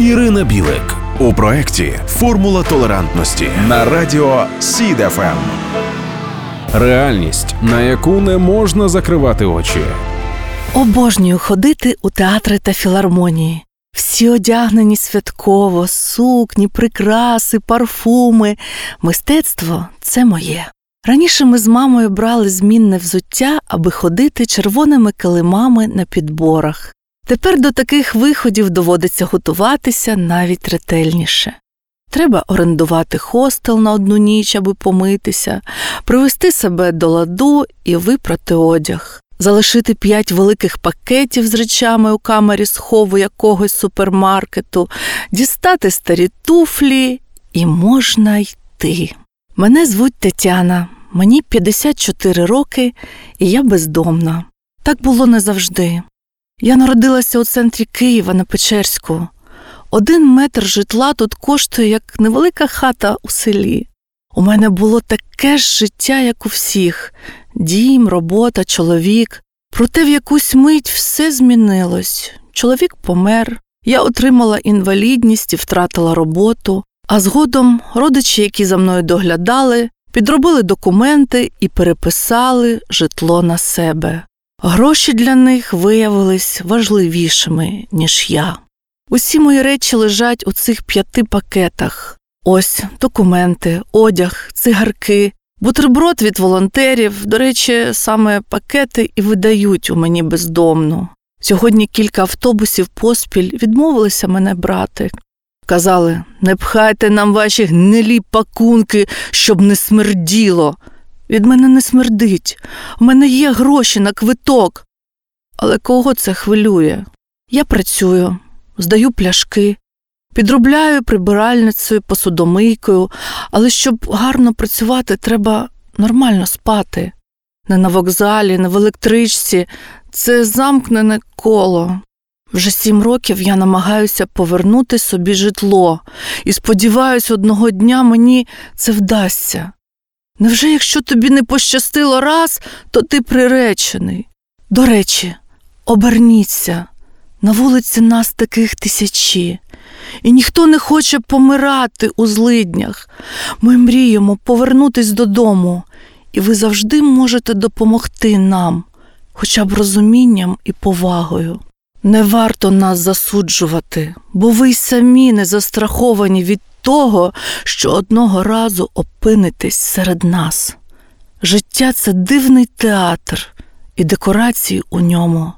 Ірина Білик у проєкті Формула толерантності на радіо СІД FM. Реальність, на яку не можна закривати очі. Обожнюю ходити у театри та філармонії. Всі одягнені святково, сукні, прикраси, парфуми. Мистецтво це моє. Раніше ми з мамою брали змінне взуття, аби ходити червоними килимами на підборах. Тепер до таких виходів доводиться готуватися навіть ретельніше. Треба орендувати хостел на одну ніч, аби помитися, привести себе до ладу і випрати одяг, залишити п'ять великих пакетів з речами у камері схову якогось супермаркету, дістати старі туфлі і можна йти. Мене звуть Тетяна, мені 54 роки, і я бездомна. Так було не завжди. Я народилася у центрі Києва на Печерську. Один метр житла тут коштує як невелика хата у селі. У мене було таке ж життя, як у всіх дім, робота, чоловік. Проте в якусь мить все змінилось. Чоловік помер, я отримала інвалідність і втратила роботу, а згодом родичі, які за мною доглядали, підробили документи і переписали житло на себе. Гроші для них виявились важливішими, ніж я. Усі мої речі лежать у цих п'яти пакетах. Ось документи, одяг, цигарки, бутерброд від волонтерів. До речі, саме пакети і видають у мені бездомну. Сьогодні кілька автобусів поспіль відмовилися мене брати. Казали, не пхайте нам ваші гнилі пакунки, щоб не смерділо. Від мене не смердить. У мене є гроші на квиток. Але кого це хвилює? Я працюю, здаю пляшки, підробляю прибиральницею, посудомийкою, але щоб гарно працювати, треба нормально спати. Не на вокзалі, не в електричці, це замкнене коло. Вже сім років я намагаюся повернути собі житло і сподіваюся, одного дня мені це вдасться. Невже якщо тобі не пощастило раз, то ти приречений? До речі, оберніться. На вулиці нас таких тисячі, і ніхто не хоче помирати у злиднях. Ми мріємо повернутись додому, і ви завжди можете допомогти нам, хоча б розумінням і повагою. Не варто нас засуджувати, бо ви й самі не застраховані від того, що одного разу опинитесь серед нас. Життя це дивний театр, і декорації у ньому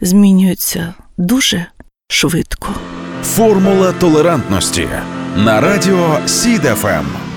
змінюються дуже швидко. Формула толерантності на радіо СІД FM.